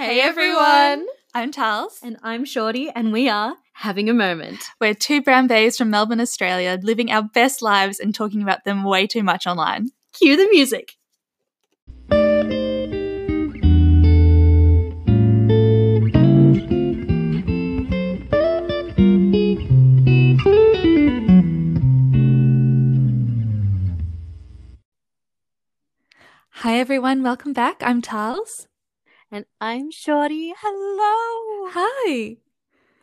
Hey everyone! I'm Charles. And I'm Shorty, and we are having a moment. We're two brown babes from Melbourne, Australia, living our best lives and talking about them way too much online. Cue the music. Hi everyone, welcome back. I'm Charles. And I'm Shorty. Hello. Hi.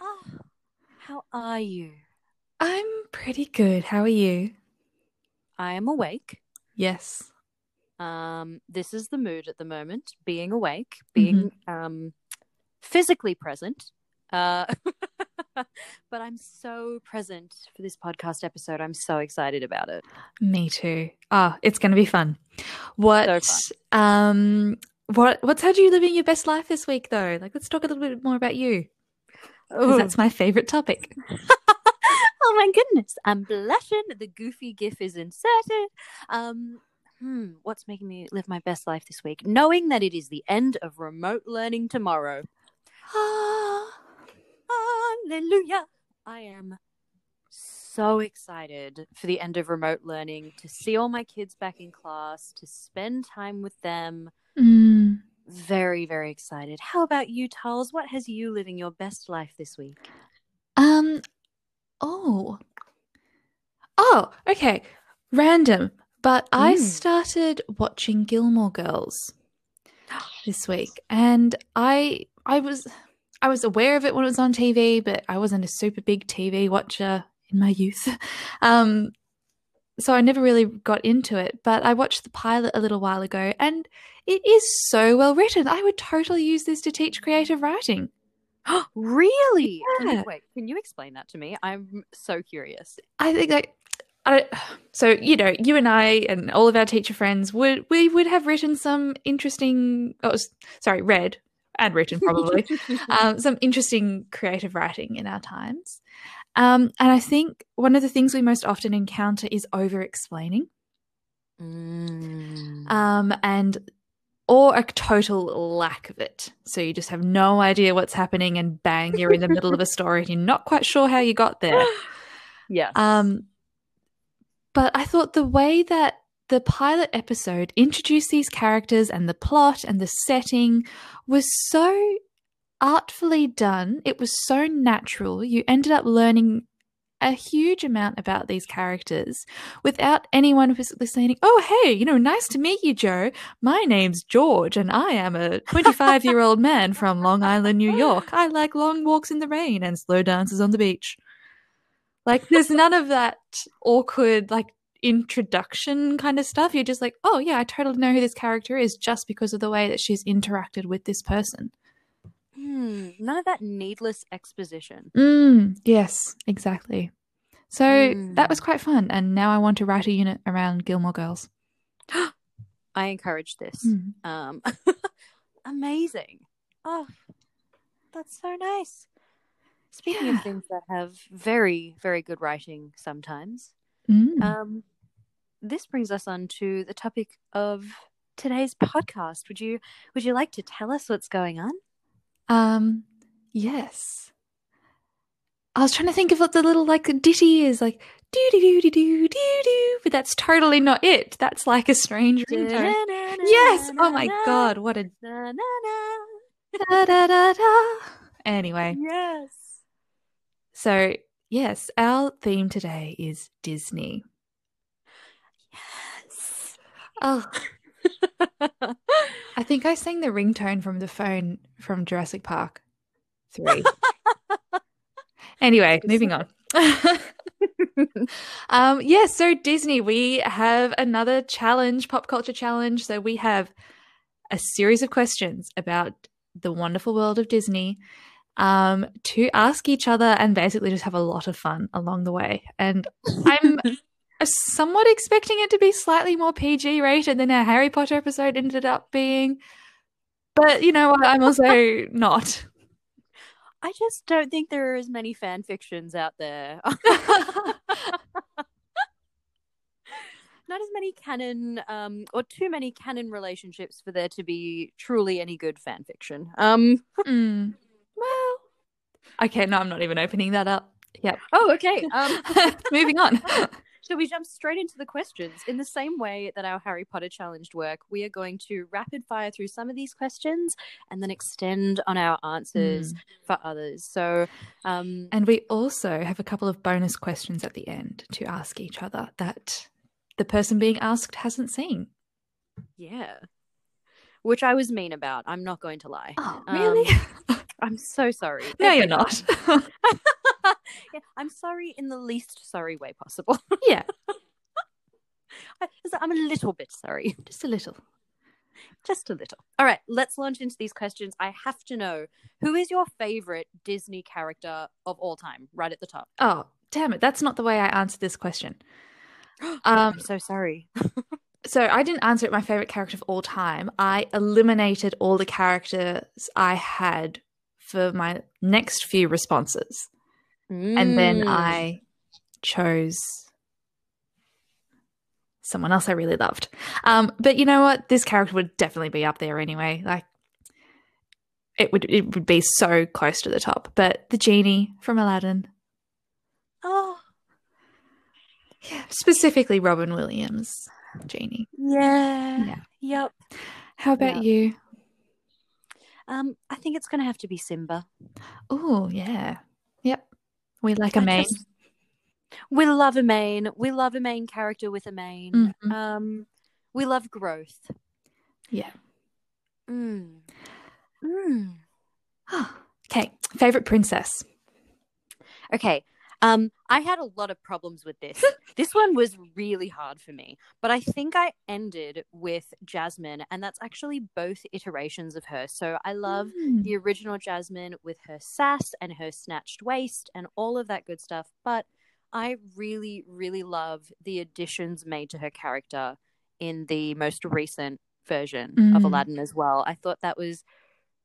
Oh, how are you? I'm pretty good. How are you? I am awake. Yes. Um, this is the mood at the moment, being awake, being um physically present. Uh but I'm so present for this podcast episode. I'm so excited about it. Me too. Ah, it's going to be fun. What So um what what's had you living your best life this week though? Like let's talk a little bit more about you. 'cause Ooh. that's my favorite topic. oh my goodness, I'm blushing. The goofy gif is inserted. Um, hmm, what's making me live my best life this week? Knowing that it is the end of remote learning tomorrow. Ah. Hallelujah. I am so excited for the end of remote learning to see all my kids back in class, to spend time with them. Mm. Very, very excited. How about you, Tarls? What has you living your best life this week? Um. Oh. Oh. Okay. Random, but I Mm. started watching Gilmore Girls this week, and I I was I was aware of it when it was on TV, but I wasn't a super big TV watcher in my youth. Um. So I never really got into it, but I watched the pilot a little while ago, and it is so well written. I would totally use this to teach creative writing. really? Can you, wait, can you explain that to me? I'm so curious. I think like I so you know you and I and all of our teacher friends would we would have written some interesting oh sorry read and written probably um, some interesting creative writing in our times um, and I think one of the things we most often encounter is over explaining Mm. um, and or a total lack of it so you just have no idea what's happening and bang you're in the middle of a story and you're not quite sure how you got there yes. Um, but I thought the way that the pilot episode introduced these characters and the plot and the setting was so artfully done. It was so natural. You ended up learning a huge amount about these characters without anyone physically saying, Oh, hey, you know, nice to meet you, Joe. My name's George, and I am a 25 year old man from Long Island, New York. I like long walks in the rain and slow dances on the beach. Like, there's none of that awkward, like, introduction kind of stuff. You're just like, oh, yeah, I totally know who this character is just because of the way that she's interacted with this person. Hmm, none of that needless exposition. Mm, yes, exactly. So Mm. that was quite fun. And now I want to write a unit around Gilmore Girls. I encourage this. Mm. Um, amazing. Oh, that's so nice. Speaking Yeah. of things that have very, very good writing sometimes, Mm. um, this brings us on to the topic of today's podcast. Would you would you like to tell us what's going on? Um, yes. I was trying to think of what the little like ditty is, like doo doo doo doo doo doo but that's totally not it. That's like a strange ringtone. Yes. Oh my god, what a da da da da. Anyway, Yes. so yes, our theme today is Disney. Yes. Oh, I think I sang the ringtone from the phone from Jurassic Park 3. anyway, moving on. um, yeah, so Disney, we have another challenge, pop culture challenge. So we have a series of questions about the wonderful world of Disney um, to ask each other and basically just have a lot of fun along the way. And I'm somewhat expecting it to be slightly more PG rated than our Harry Potter episode ended up being. But you know what? I'm also not. I just don't think there are as many fan fictions out there. not as many canon um or too many canon relationships for there to be truly any good fan fiction. Um Mm. Well, okay, no, I'm not even opening that up. Yep. oh okay. Um Moving on. Shall we jump straight into the questions? In the same way that our Harry Potter challenged work, we are going to rapid fire through some of these questions and then extend on our answers Mm. for others. So um And we also have a couple of bonus questions at the end to ask each other that the person being asked hasn't seen. yeah. Which I was mean about. I'm not going to lie. Oh, Um, really? I'm so sorry. no, you're not. yeah, I'm sorry in the least sorry way possible. yeah, I- I'm a little bit sorry, just a little. just a little. All right, let's launch into these questions. I have to know who is your favorite Disney character of all time? Right at the top. Oh, damn it. That's not the way I answered this question. Um, Um, I'm so sorry. so I didn't answer it my favorite character of all time. I eliminated all the characters I had for my next few responses. And then Mm. I chose someone else I really loved. Um, but you know what? This character would definitely be up there anyway. Like it would it would be so close to the top. But the genie from Aladdin. Oh, Yeah. Specifically Robin Williams genie. yeah. Yeah. Yep. How about Yeah. you? Um, I think it's gonna have to be Simba. Oh, yeah. Yep. We like a I main. just- We love a main. We love a main character with a mane. Mhm. Um, we love growth. Yeah. Mm. Mm. okay. Favorite princess. Okay. Um, I had a lot of problems with this. this one was really hard for me, but I think I ended with Jasmine, and that's actually both iterations of her. So I love Mm. the original Jasmine with her sass and her snatched waist and all of that good stuff. But I really, really love the additions made to her character in the most recent version of Mm. Aladdin as well. I thought that was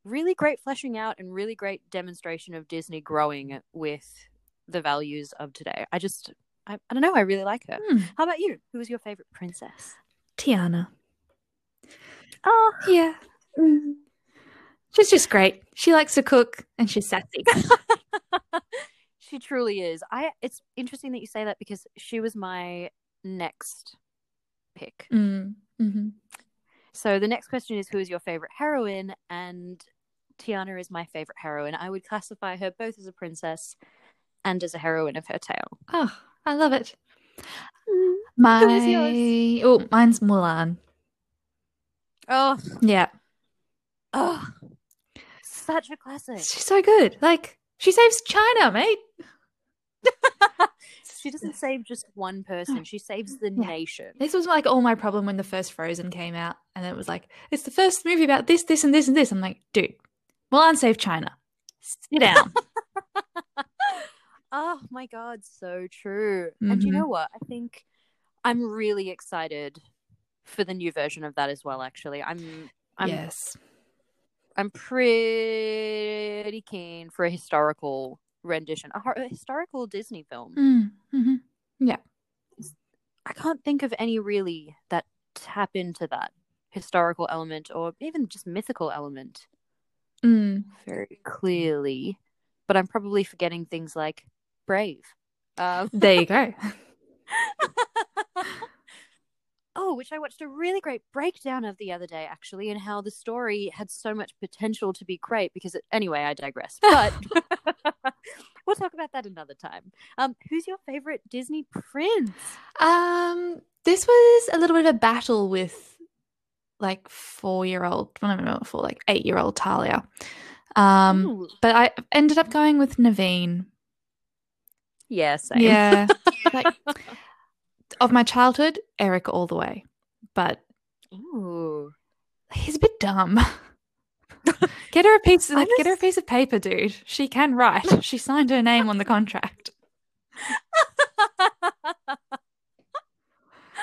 really great fleshing out and really great demonstration of Disney growing with the values of today. I just, I, I don't know, I really like her. Hmm. How about you? Who was your favorite princess? Tiana. Oh, Yeah. She's just great. She likes to cook and she's sassy. she truly is. I. It's interesting that you say that because she was my next pick. mm. hmm So the next question is, who is your favorite heroine? And Tiana is my favorite heroine. I would classify her both as a princess and as a heroine of her tale. Oh, I love it. Mm-hmm. Who My oh, mine's Mulan. Oh, Yeah, oh, such a classic. she's so good. Like she saves China, mate. she doesn't save just one person; she saves the Yeah. nation. This was like all my problem when the first Frozen came out, and it was like it's the first movie about this, this, and this, and this. I'm like, dude, Mulan saved China. Sit down. Oh my god, so true. And you know what? I think I'm really excited for the new version of that as well. Actually, I'm I'm yes. I'm pretty keen for a historical rendition, a, a historical Disney film. Mm, hmm I can't think of any really that tap into that historical element or even just mythical element Mm. very clearly. But I'm probably forgetting things like Brave. Um, There you go. oh, which I watched a really great breakdown of the other day, actually, and how the story had so much potential to be great. Because it, anyway, I digress. But we'll talk about that another time. Um, who's your favorite Disney prince? Um, this was a little bit of a battle with like four year old, well, no, not four, like eight year old Talia. Um, Ooh. but I ended up going with Naveen. Yeah, same. Yeah, like of my childhood, Eric all the way. But Ooh. he's a bit dumb. get her a piece, I'm like, get her a piece of paper, dude. She can write. She signed her name on the contract.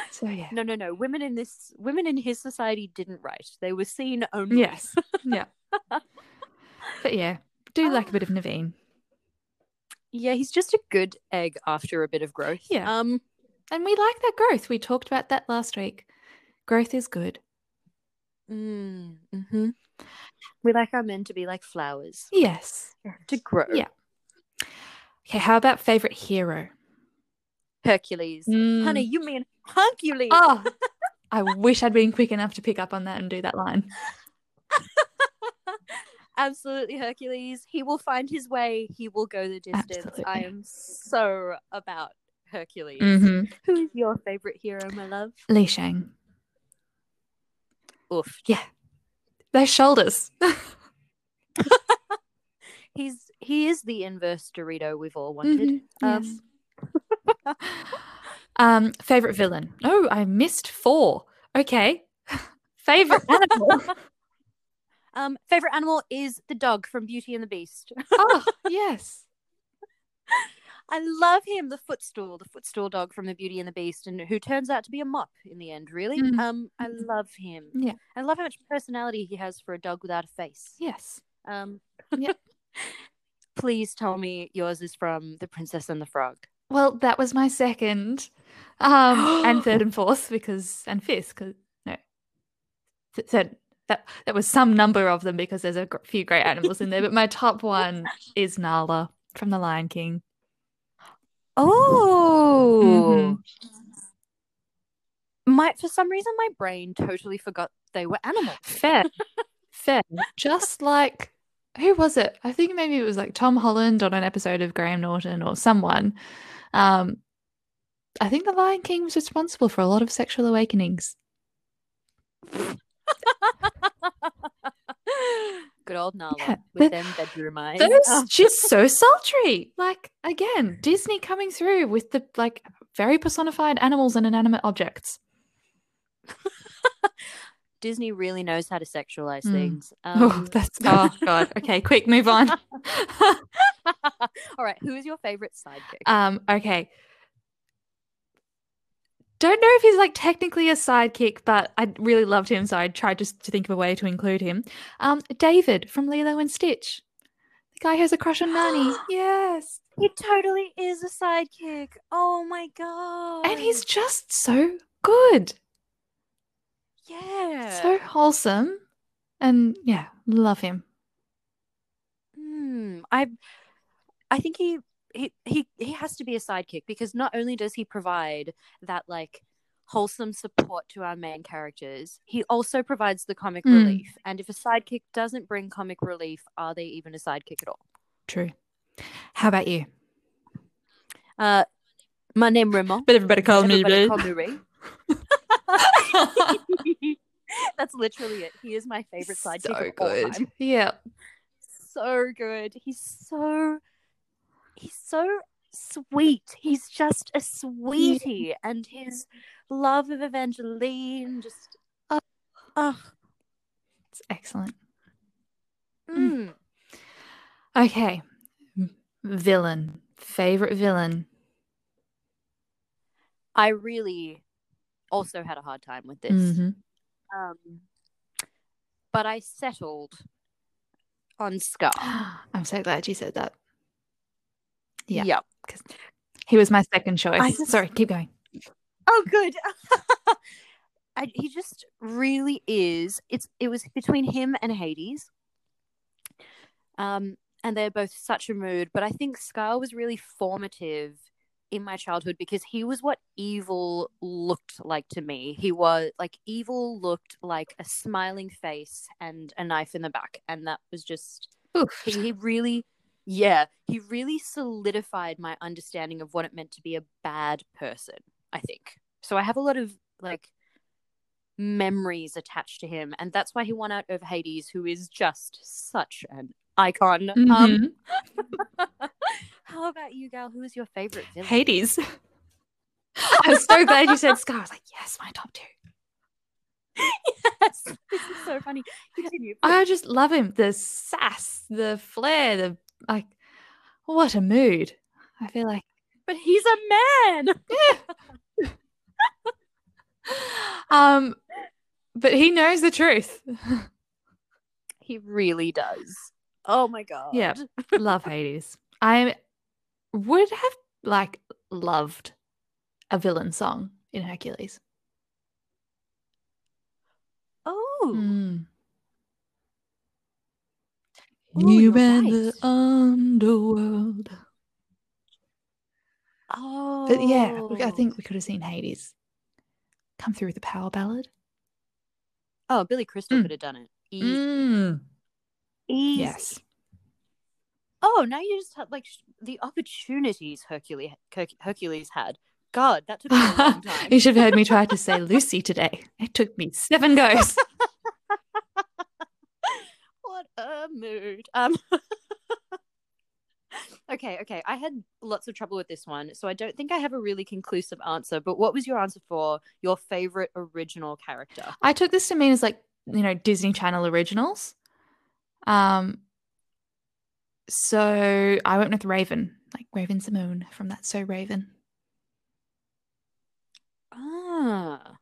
So yeah, no, no, no. Women in this, women in his society didn't write. They were seen only. yes, yeah. But yeah, do like a bit of Naveen. Yeah, he's just a good egg after a bit of growth. Yeah. Um, And we like that growth. We talked about that last week. Growth is good. Mm, hmm We like our men to be like flowers, Yes. to grow. Yeah. Okay, how about favorite hero? Hercules. Mm. Honey, you mean Hercules? Oh, I wish I'd been quick enough to pick up on that and do that line. Absolutely, Hercules. He will find his way. He will go the distance. I am so about Hercules. Mm-hmm. Who is your favorite hero, my love? Li Shang. Oof. Those shoulders. He's he is the inverse Dorito we've all wanted. Mhm, Um, yes. um, favorite villain. Oh, I missed four. Okay. favorite animal. Um, favorite animal is the dog from Beauty and the Beast. oh, yes. I love him, the footstool, the footstool dog from the Beauty and the Beast, and who turns out to be a mop in the end. Really, Mhm. um, I love him. Yeah. I love how much personality he has for a dog without a face. Yes. Um, Yep. please tell me yours is from The Princess and the Frog. Well, that was my second. Um, and third and fourth because and fifth because no, th- third that that was some number of them because there's a few great animals in there. But my top one is Nala from The Lion King. Oh, my for some reason my brain totally forgot they were animals. Fair, fair. Just like who was it? I think maybe it was like Tom Holland on an episode of Graham Norton or someone. Um, I think The Lion King was responsible for a lot of sexual awakenings. Good old Nala Yeah, with them bedroom eyes. Those, Oh, she's so sultry. Like again, Disney coming through with the like very personified animals and inanimate objects. Disney really knows how to sexualize Mm. things. oh, Um, that's oh god. Okay, quick, move on. all right, who is your favorite sidekick? um, okay. Don't know if he's like technically a sidekick, but I really loved him, so I tried just to think of a way to include him. Um, David from Lilo and Stitch, the guy who has a crush on Nani. yes, he totally is a sidekick. Oh my god! and he's just so good. yeah. so wholesome and yeah love him Hmm. I I think he he he he has to be a sidekick because not only does he provide that like wholesome support to our main characters, he also provides the comic Mm. relief. And if a sidekick doesn't bring comic relief, are they even a sidekick at all? true how about you Uh, my name Raymond. but everybody calls Everybody call me Ray. That's literally it. He is my favorite sidekick so of all good time. yeah so good. He's so he's so sweet. He's just a sweetie, and his love of Evangeline just Oh. oh, it's excellent mm. okay villain favorite villain I really also had a hard time with this. Mhm. Um, but I settled on Scar. i'm so glad you said that Yeah. Yep. he was my second choice just- sorry keep going Oh, good. I, he just really is. It's it was between him and Hades. Um, and they're both such a mood. But I think Scar was really formative in my childhood because he was what evil looked like to me. He was like evil looked like a smiling face and a knife in the back, and that was just Oof. he, he really yeah he really solidified my understanding of what it meant to be a bad person i think. So i have a lot of like memories attached to him and that's why he won out over hades who is just such an icon. Um Mhm. how about you gal? Who is your favorite villain? Hades. I'm so glad you said scar. I was like yes my top two. Yes this is so funny. Continue I just love him. The sass, the flair, the like. What a mood! I feel like. but he's a man Um, but he knows the truth. he really does oh my god Yeah. love Hades. I would have like loved a villain song in Hercules. Oh, Mm. Ooh, you ran right. the underworld. oh. But yeah, I think we could have seen Hades come through with a power ballad. Oh, Billy Crystal Mm. could have done it. Easy. Mm. Easy. Yes. Oh, now you just had like the opportunities Hercules Hercules had. God, that took me a long time. you should have heard me try to say Lucy today. It took me seven goes. mood. Um. okay, okay. I had lots of trouble with this one, so I don't think I have a really conclusive answer. But what was your answer for your favorite original character? I took this to mean as like, you know, Disney Channel originals. Um so I went with Raven, like Raven-Symoné from that So Raven. Ah.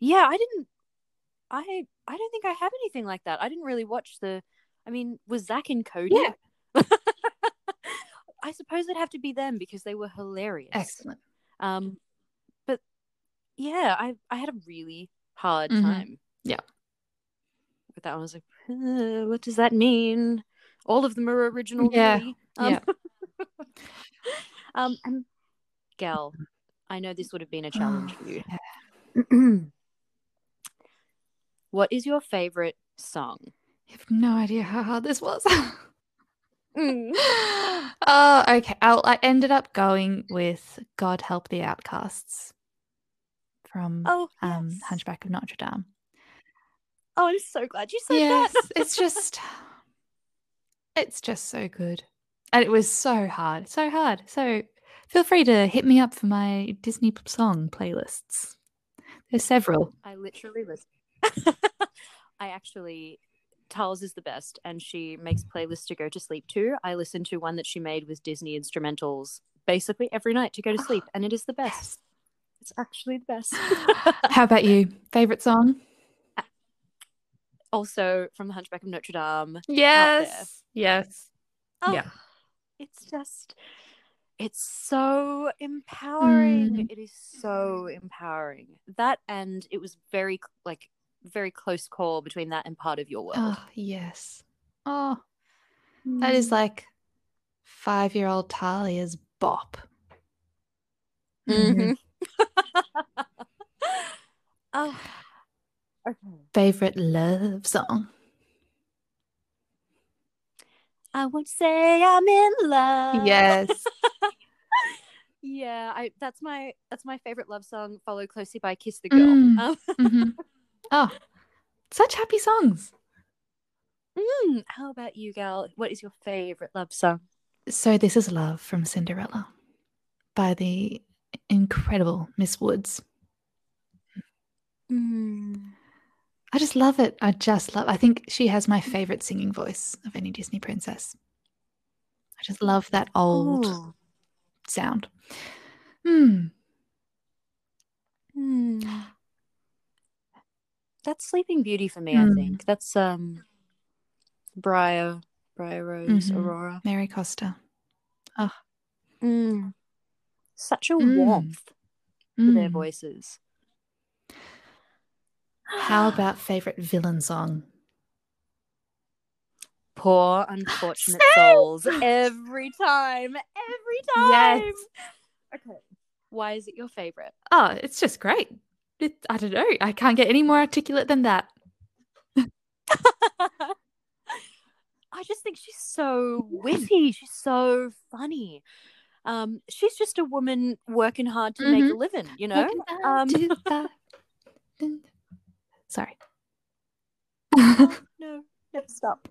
Yeah, I didn't. I I don't think I have anything like that. I didn't really watch the. I mean, was Zack and Cody? Yeah. I suppose it'd have to be them because they were hilarious. Excellent. Um, but yeah, I I had a really hard Mhm. time. Yeah. With that, one. I was like, "Uh, what does that mean? All of them are original. Yeah. Um, yeah. um, and Gal, I know this would have been a challenge for you. What is your favorite song? I have no idea how hard this was. Mm. oh, okay. I'll, I ended up going with God Help the Outcasts from Oh, um. Hunchback of Notre Dame. Oh, I'm so glad you said yes, that. it's just, it's just so good. And it was so hard, so hard. So feel free to hit me up for my Disney song playlists. There's several. I literally listen. I actually, Tals is the best, and she makes playlists to go to sleep to. I listen to one that she made with Disney instrumentals basically every night to go to sleep, and it is the best. It's actually the best. How about you? Favorite song? also from The Hunchback of Notre Dame. Yes. Yes. Oh, Yeah. It's just, it's so empowering. Mm. It is so empowering. That and it was very like very close call between that and part of your world. Oh, yes. Oh, that is like five year old Talia's bop. Mhm. oh, okay. Favorite love song? I won't say I'm in love. Yes. Yeah, I that's my that's my favorite love song, followed closely by Kiss the Girl. Mm. Um, Mhm. Oh, such happy songs. mm, how about you, gal? What is your favorite love song? So, This Is Love from Cinderella by the incredible Miss Woods. Mm. I just love it. I just love I think she has my favorite singing voice of any Disney princess. I just love that old Ooh. sound. Hmm. Hmm. That's Sleeping Beauty for me, Hmm. I think. That's um Briar, Briar Rose, Mhm. Aurora. Mary Costa. Mm. Such a Mm. warmth to their Mm. voices. How about favorite villain song? poor unfortunate souls every time, every time? Yes. Okay. Why is it your favorite? Oh, it's just great. It, I don't know. I can't get any more articulate than that. I just think she's so witty. She's so funny. Um, she's just a woman working hard to make a living, you know. Um, Sorry. no, never stop.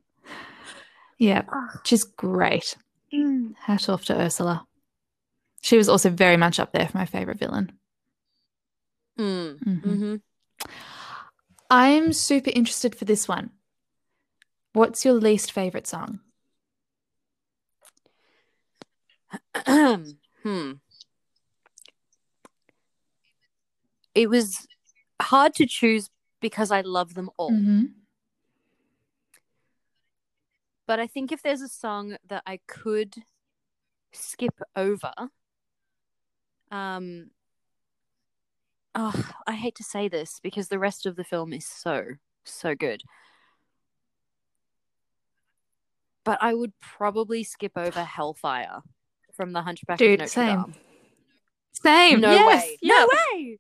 yeah, Ah, she's great. mm. Hat off to Ursula. She was also very much up there for my favorite villain. Mm. Mhm. Mhm. I'm super interested for this one. What's your least favorite song? hmm. It was hard to choose because I love them all. Mm-hmm. But I think if there's a song that I could skip over, Um, oh, I hate to say this because the rest of the film is so so good. But I would probably skip over Hellfire from the Hunchback Dude, of Notre same. Dame. Same. No yes, way. No way.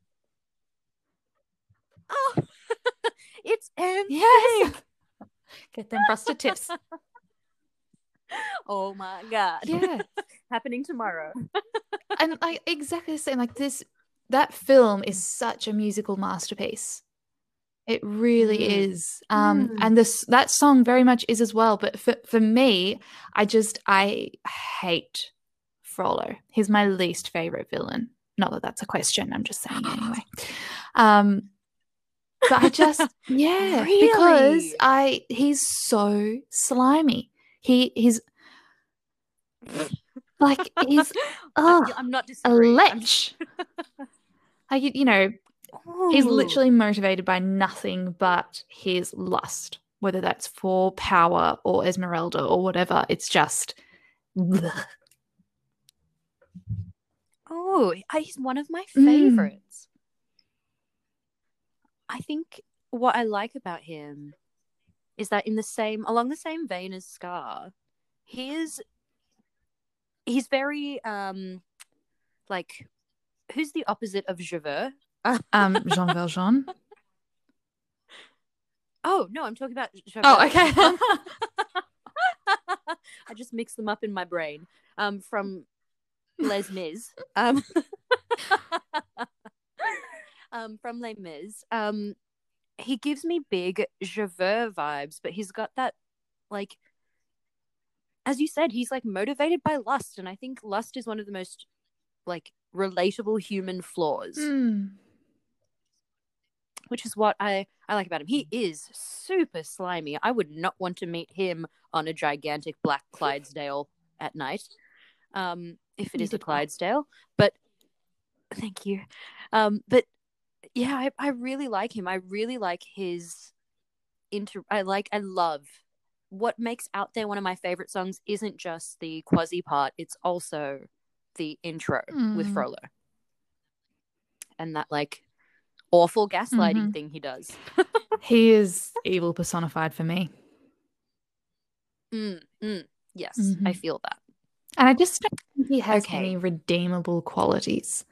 Oh, it's NSYNC. Yes. Get them frosted tips. Oh my god. Yeah. Happening tomorrow. and like exactly the same. Like this, that film is such a musical masterpiece. It really Mm. is. Um, Mm. and this that song very much is as well. But for for me, I just I hate Frollo. He's my least favorite villain. Not that that's a question. I'm just saying anyway. Um, but I just yeah because I he's so slimy. He he's like he's I'm, I'm not a disagreeing. I'm just- lech. Like you know, he's literally motivated by nothing but his lust, whether that's for power or Esmeralda or whatever. It's just. Oh, he's one of my Mm. favorites. I think what I like about him is that in the same along the same vein as Scar, he is he's very um like who's the opposite of Javert? um Jean Valjean. Oh no, I'm talking about Javert. Oh, okay. I just mixed them up in my brain. Um, from Les Mis. Um, um, from Les Mis. Um, he gives me big Javert vibes, but he's got that like, as you said, he's like motivated by lust, and I think lust is one of the most like relatable human flaws Hmm. which is what I, I like about him. He is super slimy. I would not want to meet him on a gigantic black Clydesdale at night, um, if it is a. Clydesdale. But thank you. Um, but yeah, I, I really like him. I really like his inter. I like. I love what makes out there one of my favorite songs. Isn't just the quasi part. It's also the intro with Mm. Frollo, and that like awful gaslighting Mhm. thing he does. He is evil personified for me. Mm, mm, yes, I Mhm. feel that. And I just don't think he has Okay. any redeemable qualities.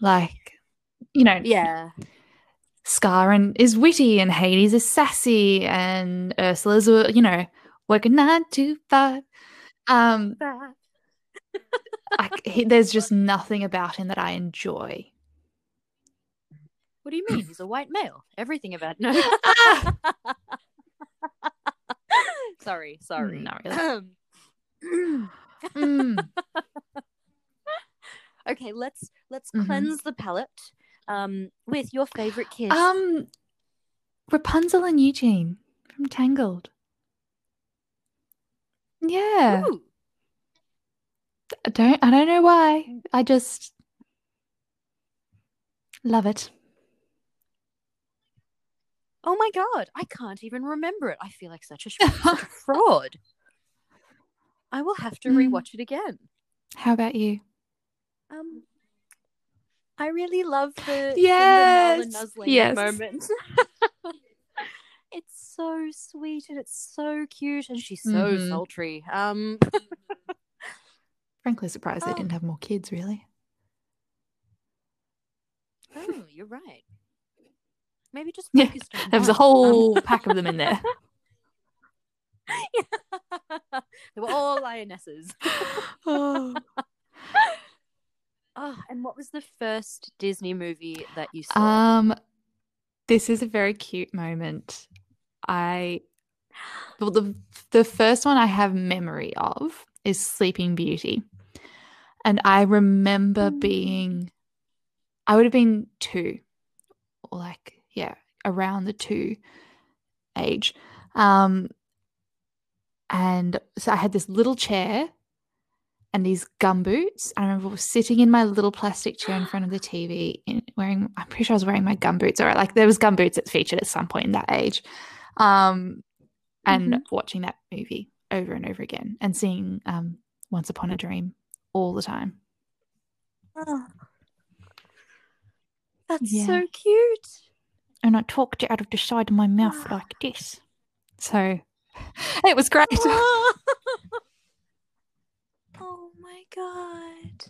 Like, you know, Yeah. Scar and is witty and Hades is sassy and Ursula's, you know, working nine to five. Um, I, he, there's just nothing about him that I enjoy. What do you mean? He's a white male. Everything about no. sorry, sorry. Not really. Um, Mm. okay, let's let's Mhm. cleanse the palate um with your favorite kiss. Um, Rapunzel and Eugene from Tangled. Yeah, Ooh, I don't I don't know why. I just love it. oh my god, I can't even remember it. I feel like such a, such a fraud. I will have to Mm. rewatch it again. How about you? Um, I really love the Yes, the nuzzling yes. moment. it's so sweet and it's so cute and she's so Mhm. sultry. Um, Frankly, surprised they Oh. didn't have more kids. Really? oh, you're right. Maybe just Yeah, on There was a whole pack of them in there. Um, they were all lionesses. oh. Oh, and what was the first Disney movie that you saw? Um, this is a very cute moment. I well, the the first one I have memory of is Sleeping Beauty, and I remember Mm. being, I would have been two, or like yeah, around the two age, um, and so I had this little chair and these gumboots. I remember sitting in my little plastic chair in front of the TV, in, wearing. I'm pretty sure I was wearing my gumboots, or like there was gumboots that featured at some point in that age, um, and watching that movie over and over again, and seeing um, Once Upon a Dream all the time. Oh. That's Yeah. so cute. And I talked it out of the side of my mouth ah. like this. So it was great. Ah. oh my god.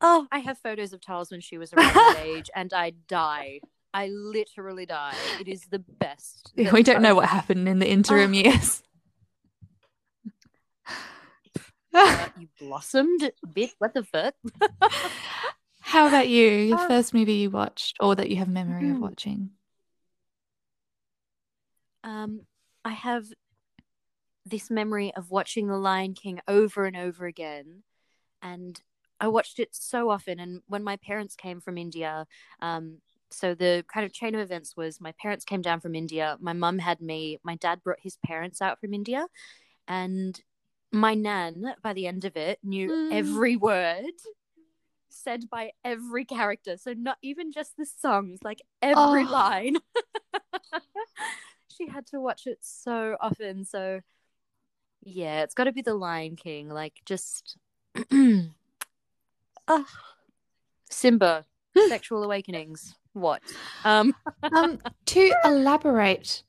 Oh, I have photos of Charles when she was around that age, and I die. I literally die. It is the best. we don't know what happened in the interim Oh. years. Uh, you blossomed, bitch. What the fuck? How about you? Your Uh, first movie you watched or that you have memory of Mhm. watching? Um, I have this memory of watching The Lion King over and over again, and I watched it so often. And when my parents came from India, um, so the kind of chain of events was my parents came down from India, my mum had me, my dad brought his parents out from India, and my nan by the end of it knew Mm. every word said by every character so not even just the songs like every Oh. line she had to watch it so often so yeah it's got to be the lion king like just oh. simba sexual awakenings what um um, to elaborate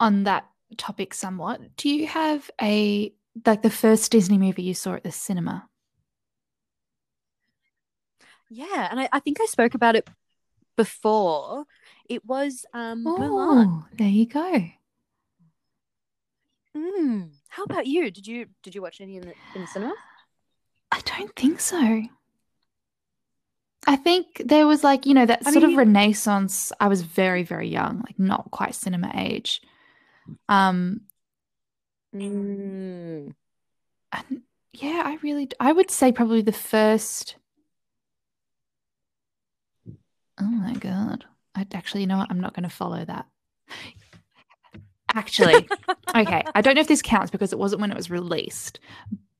on that topic somewhat, do you have a like the first Disney movie you saw at the cinema? yeah and I, I think i spoke about it before it was um mulan Oh, there you go. Mm. How about you? Did you did you watch any in the in the cinema? I don't think so. I think there was like, you know, that I sort of renaissance. I was very, very young, like not quite cinema age. Um, Mm. and yeah, I really, I would say probably the first. Oh my God. I actually, you know what? I'm not going to follow that. Actually, okay. I don't know if this counts because it wasn't when it was released,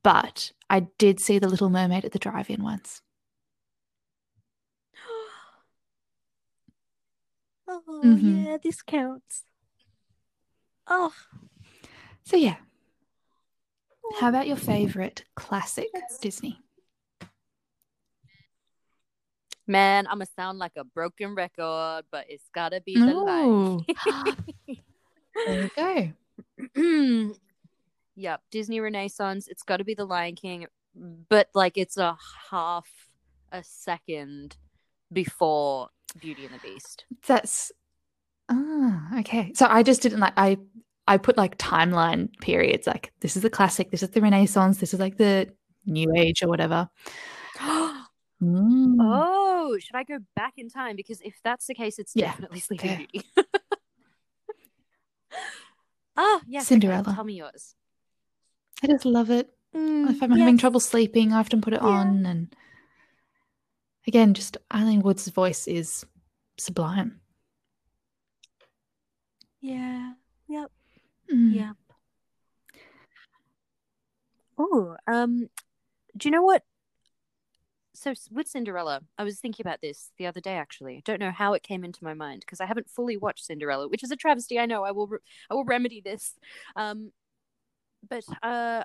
but I did see The Little Mermaid at the drive in once. Oh Mhm. yeah, this counts. Oh, So, yeah. How about your favorite classic Disney? man, I'm gonna sound like a broken record, but it's gotta be the Ooh. light. there you go. yep, Disney Renaissance. It's got to be the Lion King, but like it's a half a second before Beauty and the Beast. That's ah okay. So I just didn't like I I put like timeline periods like this is the classic, this is the Renaissance, this is like the New Age or whatever. Mm. Oh, should I go back in time? Because if that's the case, it's Yeah, definitely Sleeping fair. Beauty. Ah, yes. okay, Cinderella. Tell me yours. I just love it. Mm, If I'm having trouble sleeping, I often put it Yeah. on and again, just Ilene Woods' voice is sublime. Yeah. Yep. Mm. Yep. Oh, um, do you know what? So with Cinderella, I was thinking about this the other day. Actually, I don't know how it came into my mind because I haven't fully watched Cinderella, which is a travesty. I know. I will. Re- I will remedy this. Um, but uh,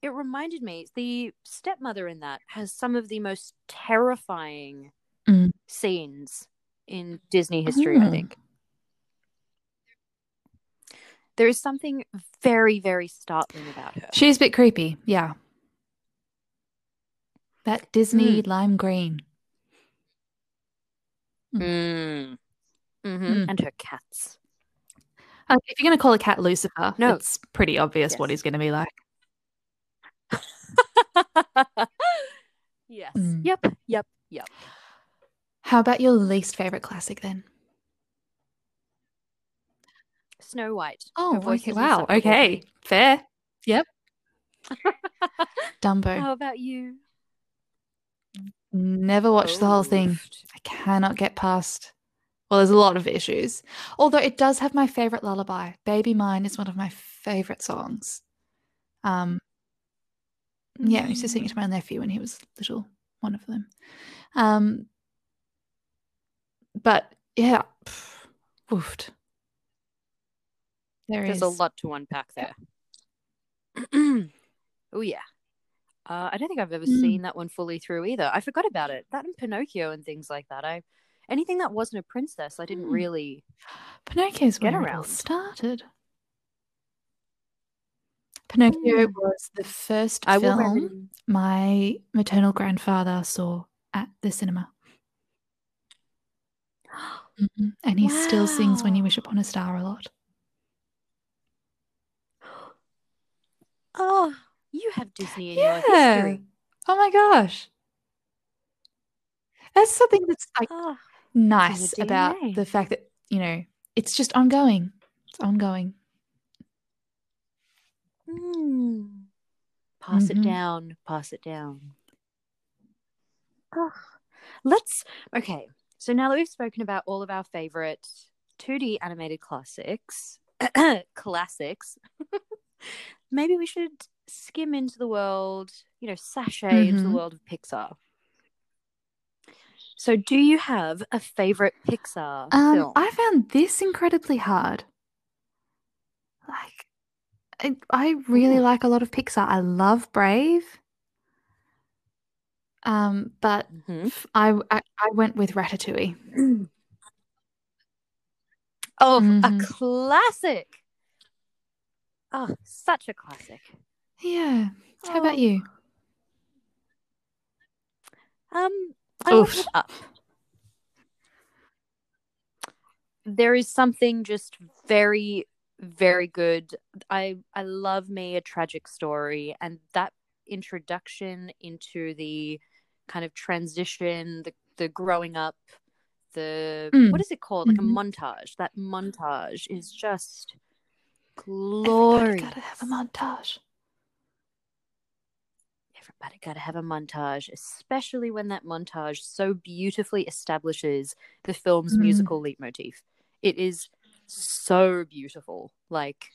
it reminded me the stepmother in that has some of the most terrifying Mm. scenes in Disney history. I Mm. think there is something very, very startling about her. She's a bit creepy, yeah. That Disney lime green. Mm. hmm Mm. And her cats. Uh, if you're going to call a cat Lucifer, No. it's pretty obvious what he's going to be like. yes. Mm. Yep. Yep. Yep. How about your least favorite classic then? Snow White. Oh, voice okay. Wow. Okay. Fair. Yep. Dumbo. How about you? Never watched the whole thing. I cannot get past. Well, there's a lot of issues. Although it does have my favorite lullaby. Baby Mine is one of my favorite songs. Um, yeah, I used to sing it to my nephew when he was little. One of them. Um, but yeah, pff, woofed. There There's is a lot to unpack there. oh yeah. Uh, I don't think I've ever Mm. seen that one fully through either. I forgot about it. That and Pinocchio and things like that. I anything that wasn't a princess, I didn't Mm. really. Pinocchio's Get where it all around. started. Pinocchio Mm. was the first I film my maternal grandfather saw at the cinema. Mhm. And he still sings When You Wow. Wish Upon a Star a lot. Oh, you have Disney in your Yeah. history. Oh my gosh. That's something that's like Oh, nice about the fact that, you know, it's just ongoing. It's ongoing. mm. Pass it Mhm. down. Pass it down. Oh, let's. Okay. So now that we've spoken about all of our favorite 2D animated classics, classics, maybe we should skim into the world, you know, sashay into the Mhm. world of Pixar. So, do you have a favorite Pixar Um, film? I found this incredibly hard. Like, I, I really Ooh. like a lot of Pixar. I love Brave. Um, but Mhm. f- I, I I went with Ratatouille. Oh, a Mhm. classic. Oh, such a classic. Yeah. How about Oh. you? Um, I Oof. Up. There is something just very, very good. I I love me a tragic story, and that introduction into the kind of transition, the the growing up, the Mm. what is it called? Like Mhm. a montage. That montage is just Everybody glorious. gotta have a montage. Everybody got to have a montage, especially when that montage so beautifully establishes the film's Mm. musical leitmotif. It is so beautiful. Like,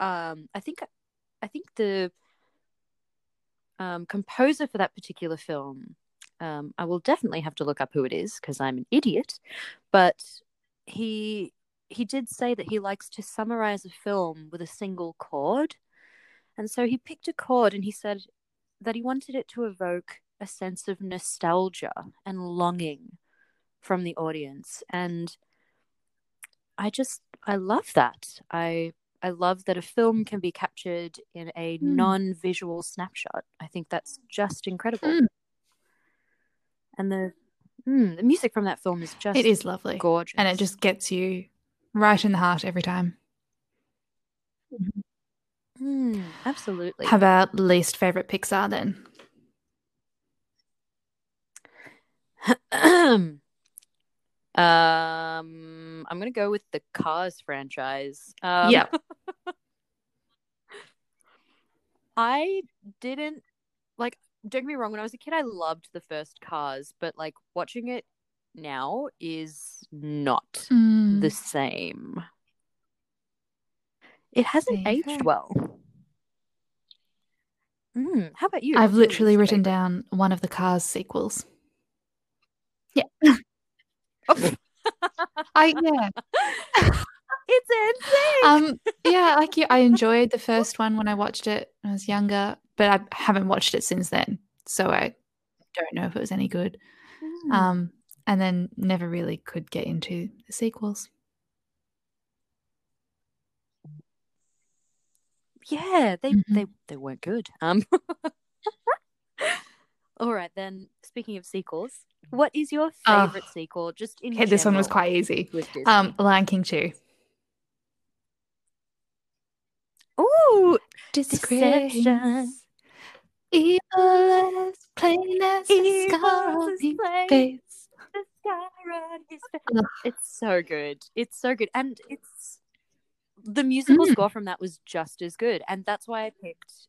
um, I think, I think the um, composer for that particular film, um, I will definitely have to look up who it is because I'm an idiot, but he he did say that he likes to summarize a film with a single chord. And so he picked a chord and he said that he wanted it to evoke a sense of nostalgia and longing from the audience. And I just I love that. I I love that a film can be captured in a Hmm. non-visual snapshot. I think that's just incredible. Hmm. And the mm, the music from that film is just It is lovely. gorgeous. And it just gets you right in the heart every time. Mm, absolutely. How about least favorite Pixar then? um, I'm gonna go with the Cars franchise. Um, yeah. I didn't like. Don't get me wrong. When I was a kid, I loved the first Cars, but like watching it now is not Mm. the same. It hasn't aged go. well. Mm, how about you? I've What's literally written favorite? down one of the Cars sequels. Oh, I yeah. it's insane. Um yeah, like you I enjoyed the first one when I watched it when I was younger, but I haven't watched it since then. So I don't know if it was any good. Mm. Um and then never really could get into the sequels. Yeah, they Mhm. they they weren't good. Um. All right then. Speaking of sequels, what is your Oh. favorite sequel? Just in Okay, this one was quite easy. Um Lion King 2. Ooh. Deception. Evil as plain as the Evil scar on is his the scar on his face. It's so good. It's so good, and it's the musical Mm. score from that was just as good, and that's why I picked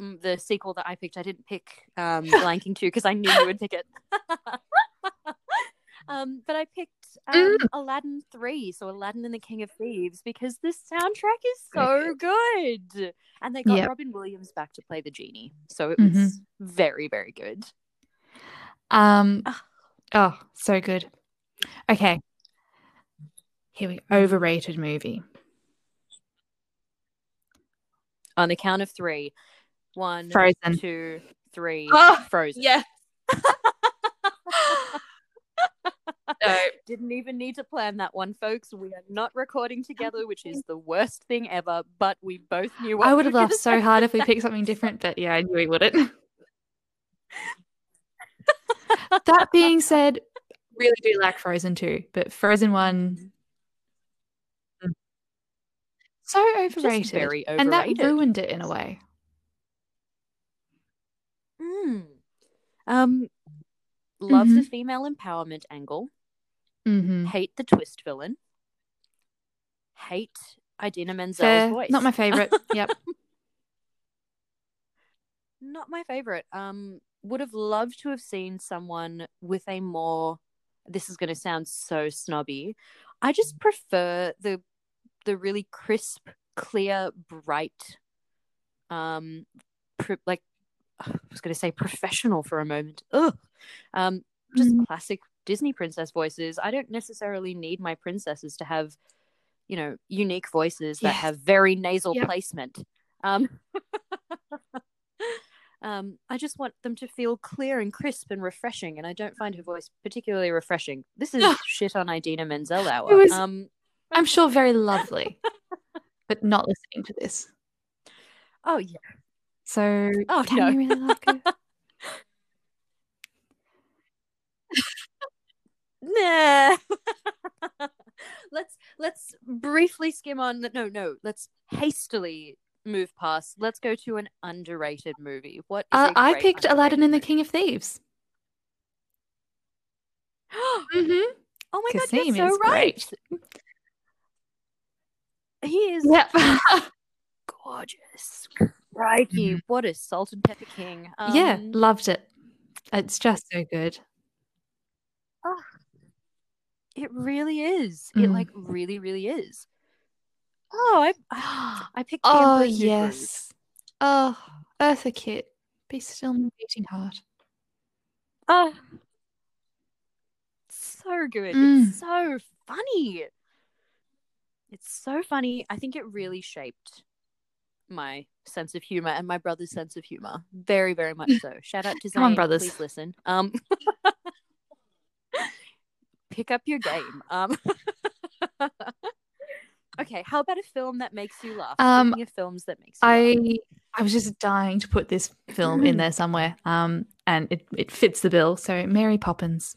mm, the sequel that I picked. I didn't pick um, Lion King two because I knew you would pick it. um, but I picked um, Mm. Aladdin three, so Aladdin and the King of Thieves, because the soundtrack is so good, and they got Yep. Robin Williams back to play the genie, so it Mhm. was very very good. Um. Oh, so good. Okay. Here we go. Overrated movie. On the count of three, One, Frozen. two, three. Oh, Frozen. Yeah. no. Didn't even need to plan that one, folks. We are not recording together, which is the worst thing ever. But we both knew. What I would have laughed so hard if we picked something different, but yeah, I knew we wouldn't. That being said, really do like Frozen 2, but Frozen 1 so overrated. Just very And that ruined it in a way. Mm. Um, love the Mhm. female empowerment angle. Mm-hmm. Hate the twist villain. Hate Idina Menzel's Fair. voice. Not my favorite. yep. Not my favorite. Um, would have loved to have seen someone with a more. This is going to sound so snobby. I just prefer the the really crisp, clear, bright, um, pr- like I was going to say professional for a moment. Ugh. Um, just Mm. classic Disney princess voices. I don't necessarily need my princesses to have, you know, unique voices that Yes. have very nasal Yep. placement. Um, um, I just want them to feel clear and crisp and refreshing, and I don't find her voice particularly refreshing. This is shit on Idina Menzel hour. Was- Um, I'm sure very lovely, but not listening to this. oh yeah. So, Oh, can no. you really like her? Nah. let's let's briefly skim on. No, no. Let's hastily move past. Let's go to an underrated movie. What? Is Uh, a I great picked Aladdin and the King of Thieves. movie? Mm-hmm. oh my Cassim god, you're is so right. He is Yep. gorgeous. Crikey, Mhm. what a salt and pepper king. Um, yeah, loved it. It's just so good. Oh, it really is. It Mm. like really, really is. Oh, I I, picked. Oh yes. Oh, Eartha Kitt, be still my beating heart. Oh, so good. Mm. It's so funny. It's so funny. I think it really shaped my sense of humor and my brother's sense of humor. Very, very much so. Shout out to Zane. Come on, brothers. Please listen. Um, pick up your game. Um, okay. How about a film that makes you laugh? Um, Speaking films that makes you laugh. I I was just dying to put this film in there somewhere. Um, and it it fits the bill. So Mary Poppins.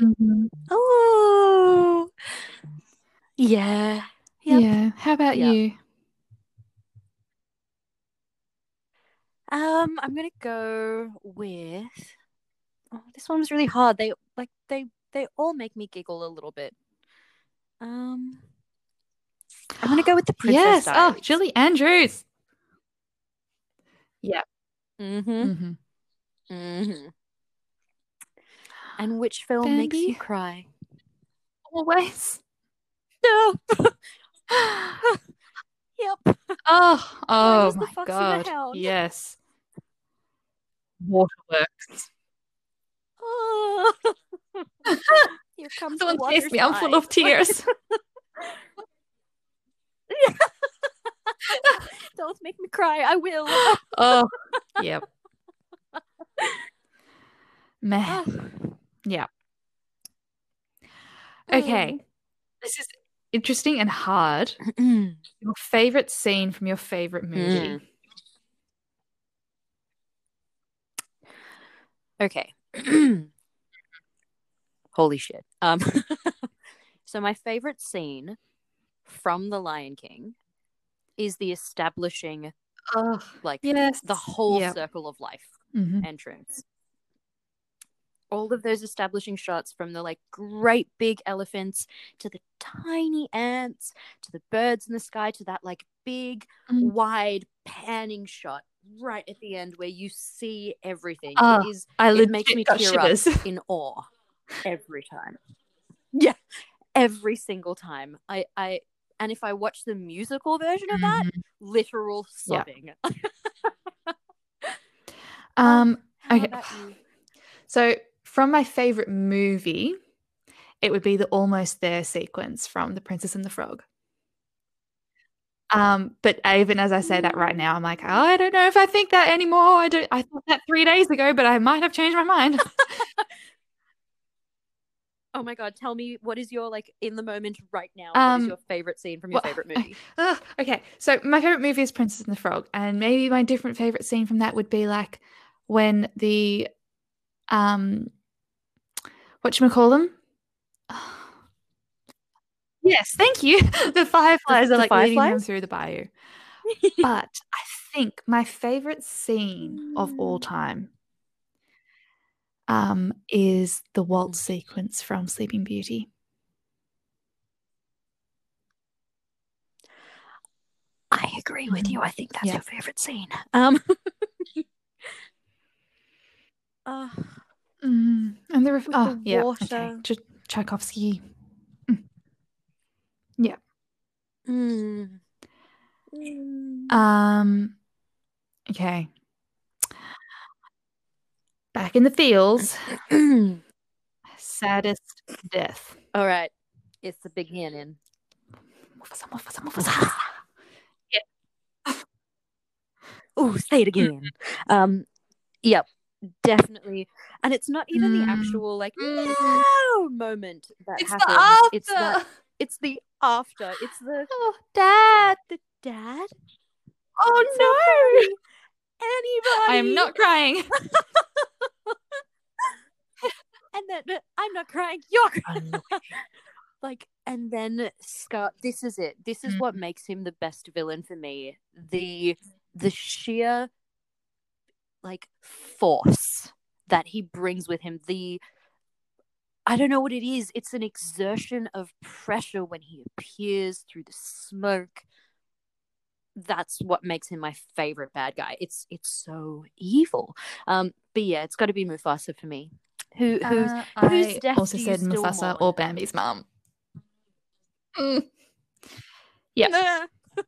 Mhm. Oh, yeah. Yep. Yeah. How about Yep. you? Um, I'm gonna go with. Oh, this one was really hard. They like they they all make me giggle a little bit. Um, I'm gonna go with the Princess yes. Oh, Julie Andrews. Mm-hmm. Mhm. Mm-hmm. And which film makes you cry? Always. No. yep. Oh, oh was my the god. Hound? Yes. Waterworks. Oh. Here comes chased water me. I'm full of tears. Don't make me cry. I will. oh, yep. Meh. Ah. Yeah. Okay. This is interesting and hard. Mm. Your favorite scene from your favorite movie. Mm. Okay. Holy shit. Um so my favorite scene from The Lion King is the establishing Oh, like yes. the whole Yep. circle of life Mhm. entrance. All of those establishing shots from the like great big elephants to the tiny ants to the birds in the sky to that like big Mm. wide panning shot right at the end where you see everything. Ah, it is I it makes me tear shivers. up in awe every time. Yeah, every single time. I I and if I watch the musical version of that, Mhm. literal Yeah. sobbing. Um, okay. So, from my favorite movie, it would be the almost there sequence from The Princess and the Frog. Um, but even as I say that right now, I'm like, oh, I don't know if I think that anymore. I don't. I thought that three days ago, but I might have changed my mind. oh my god! Tell me what is your like in the moment right now? what is Um, your favorite scene from your well, favorite movie? Ugh, okay, so my favorite movie is Princess and the Frog, and maybe my different favorite scene from that would be like when the um, what you call them? Yes, thank you. the fireflies the are like leading them through the bayou. But I think my favorite scene of all time um, is the waltz sequence from Sleeping Beauty. I agree with you. I think that's Yeah. your favorite scene. Um. uh, Mm, and the ref- oh the yeah, water. okay, Ch- Tchaikovsky. mm. Mm. Um, okay. Back in the fields, saddest death. All right, it's the big cannon. Mufasa, Mufasa, Mufasa. Oh, say it again. um, yep, definitely. And it's not even the Mm. actual like Mm. no moment that It's the after. It's that. It's the after. It's the Oh, Dad. the dad. Oh no! Anybody? I am not crying. And then I'm not crying. You're crying. like, and then Scar. This is it. This is Mm. what makes him the best villain for me. The the sheer like force that he brings with him. The I don't know what it is. It's an exertion of pressure when he appears through the smoke. That's what makes him my favorite bad guy. It's it's so evil. Um, but yeah, it's got to be Mufasa for me. Who who's Uh, whose I death also said Mufasa or Bambi's mom? Mm. Yeah. Nah.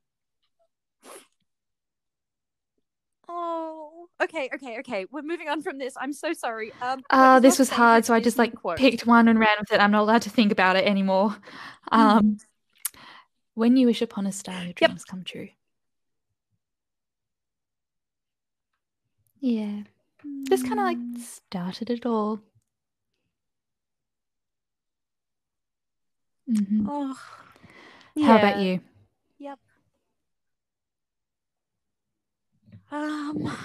oh, okay, okay, okay. We're moving on from this. I'm so sorry. Um, Uh, this was hard, so I just like quote? picked one and ran with it. I'm not allowed to think about it anymore. Um, when you wish upon a star, your dreams come true. Yeah, this kind of like Mm. started it all. Mhm. Oh, How about yeah. you? Um.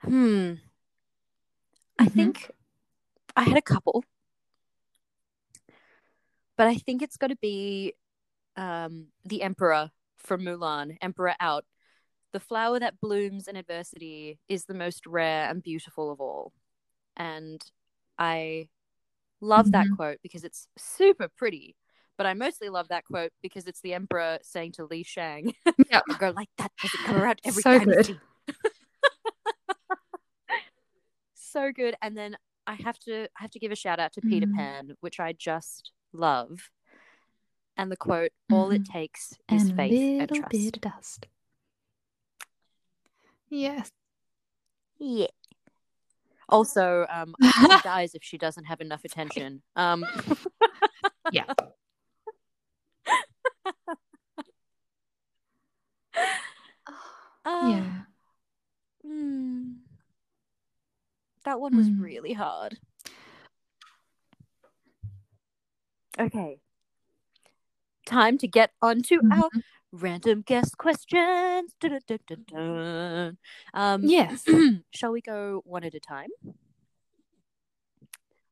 Hmm. I Mhm. think I had a couple, but I think it's got to be um, the Emperor from Mulan, Emperor Out. The flower that blooms in adversity is the most rare and beautiful of all. And I love that Mhm. quote because it's super pretty. But I mostly love that quote because it's the Emperor saying to Li Shang, Yeah. girl like that doesn't come around every So good. so good. And then I have to I have to give a shout out to Peter Mm. Pan, which I just love. And the quote, all it takes is Mm-hmm. and a faith and trust. bit of dust. Yes. Yeah. Also, um, she dies if she doesn't have enough attention. Um, Yeah. uh, yeah. mm, that one was Mm. really hard. Okay. Time to get on to our. Random guest questions. Dun-dun-dun-dun-dun. Um, Yes. shall we go one at a time?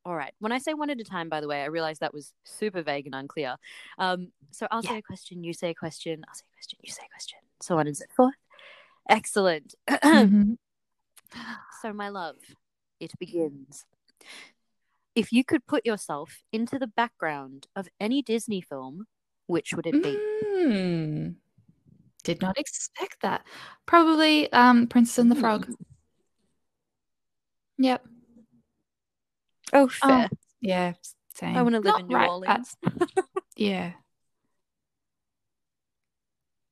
All right. When I say one at a time, by the way, I realize that was super vague and unclear. Um, so I'll say a question, you say a question, I'll say a question, you say a question, so on and so forth. Excellent. Mhm. So, my love, it begins. If you could put yourself into the background of any Disney film, which would it be? Mm. Did not expect that. Probably um Princess and the Frog. Mm. Yep. Oh, fair. Yeah. Same. I want to live Not in New right, Orleans. yeah.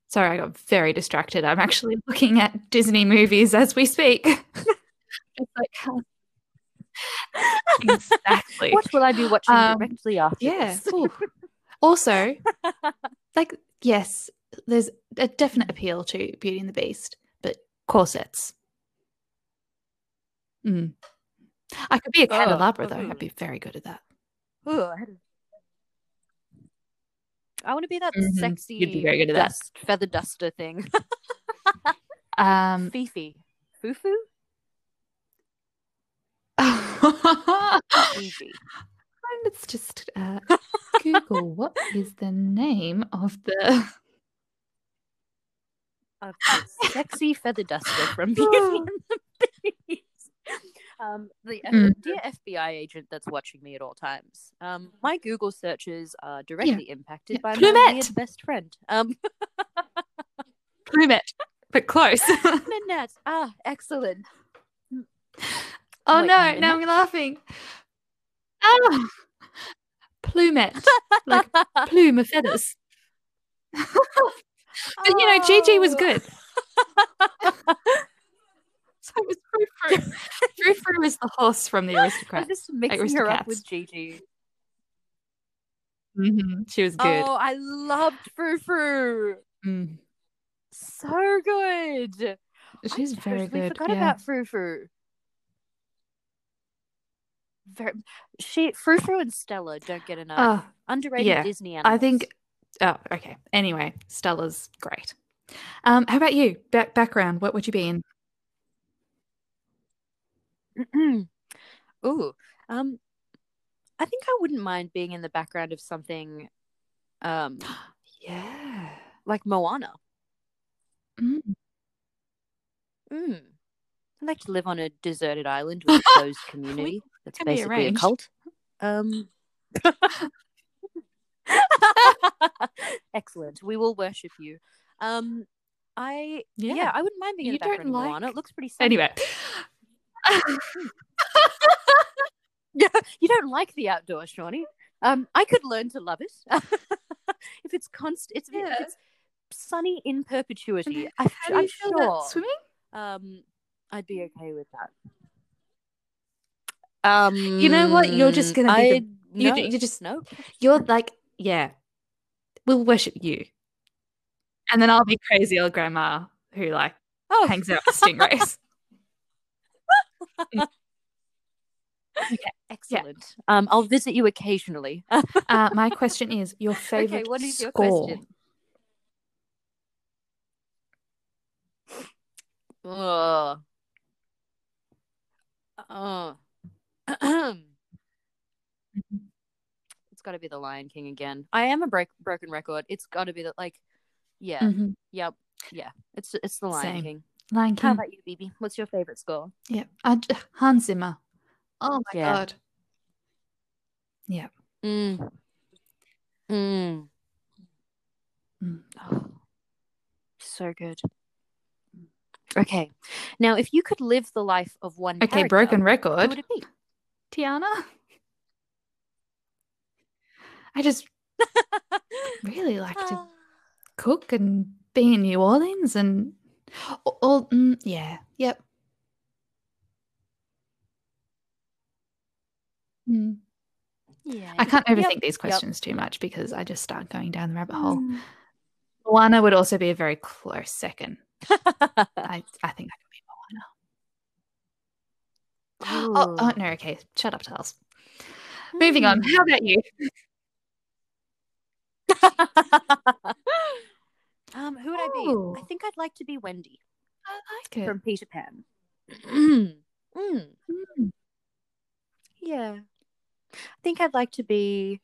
Sorry, I got very distracted. I'm actually looking at Disney movies as we speak. It's like, exactly. what will I be watching Um, directly after Yeah. Also, like, yes, there's a definite appeal to Beauty and the Beast, but corsets. Mm. I could be a Oh, candelabra, though. ooh. I'd be very good at that. Ooh, I, I want to be that Mhm. sexy You'd be very good at that. feather duster thing. Um, Fifi. Fufu? let's just uh, Google what is the name of the. Of sexy feather duster from Beauty and the Beast. Um, the Mm. dear FBI agent that's watching me at all times. Um, my Google searches are directly impacted Yeah. by my Plumette. weird best friend. Um, Plumette, but close. Nanette. Ah, excellent. oh Wait, no, Nanette? now I'm laughing. Oh, Plumette, like plume of feathers. but you know, Gigi was good. So it was Frou Frou. Frou Frou is the horse from the Aristocats. I'm just mixing her up with Gigi. hmm She was good. Oh, I loved Frou Frou. Mm. So good. She's I very totally good. forgot yeah. about Frou Frou. Very, she Frou Frou and Stella don't get enough. Oh, Underrated yeah. Disney animals. I think. Oh, okay. Anyway, Stella's great. Um, how about you? Back background. What would you be in? Ooh, um, I think I wouldn't mind being in the background of something, um, Yeah. like Moana. Mm. Mm. I'd like to live on a deserted island with a closed community that's can be basically a arranged. cult. Um. Excellent. We will worship you. Um, I yeah, Yeah. I wouldn't mind being in You the don't background of Moana. like- It looks pretty. Sunny. Anyway. Yeah, you don't like the outdoors, Shawnee. Um, I could learn to love it if it's constant. It's, Yeah. if it's sunny in perpetuity. I, How do I'm feel sure. swimming? Um, I'd be okay with that. Um, You know what? You're just gonna be the- I- you no, d- you just- no. You're like, yeah, we'll worship you. And then I'll be crazy old grandma who like Oh, hangs out with stingrays. excellent. Um, I'll visit you occasionally. uh, my question is your favorite okay, what is your score? question? Ugh. Uh. It's got to be the Lion King again. I am a break- broken record. It's got to be the like, yeah, Mhm. yep, yeah. It's it's the Lion Same. King. Lion King. How about you, Bibi? What's your favorite score? Yeah, I Hans Zimmer. Oh my Yeah. god. Yeah. Mm. Mm. Mm. Oh, so good. Okay, now if you could live the life of one, Okay, broken who record. would it be? Tiana. I just really like to Ah. cook and be in New Orleans and all. mm, yeah. Yep. Mm. yeah, I can't yep, overthink these yep. questions too much because I just start going down the rabbit hole. Mm. Moana would also be a very close second. I, I think I could be Moana. Oh, oh, no, okay. Shut up, Charles. Moving on. How about you? um, who would I be? I think I'd like to be Wendy I like it. from Peter Pan. Mm. Mm. Yeah. I think I'd like to be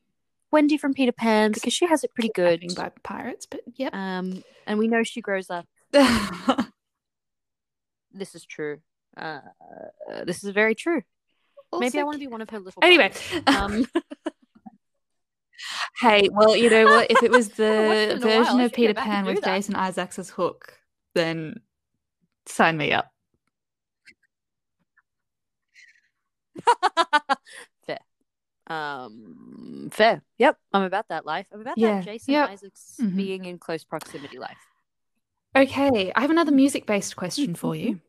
Wendy from Peter Pan because she has it pretty good. By pirates, but yep. Um, and we know she grows up. This is true. Uh, this is very true. Maybe I want to be one of her little. Anyway. Um, hey, well, you know what? If it was I haven't watched the version of Peter Pan with that. Jason Isaacs as Hook, then sign me up. fair. Um, fair. Yep, I'm about that life. I'm about Yeah, that Jason yep. Isaacs Mhm. being in close proximity life. Okay, I have another music-based question for you.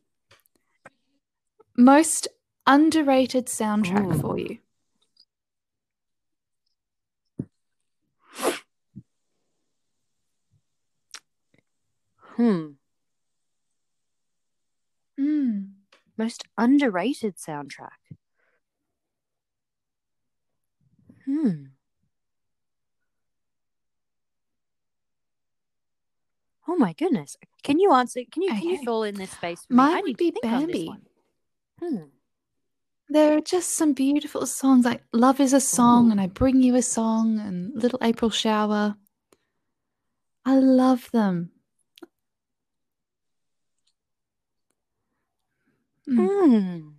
Most underrated soundtrack Ooh. for you? Hmm. Hmm. Most underrated soundtrack. Hmm. Oh my goodness! Can you answer? Can you okay. can you fill in this space? Mine would be Bambi. Hmm. There are just some beautiful songs like Love is a Song Ooh. and I Bring You a Song and Little April Shower. I love them. Mm.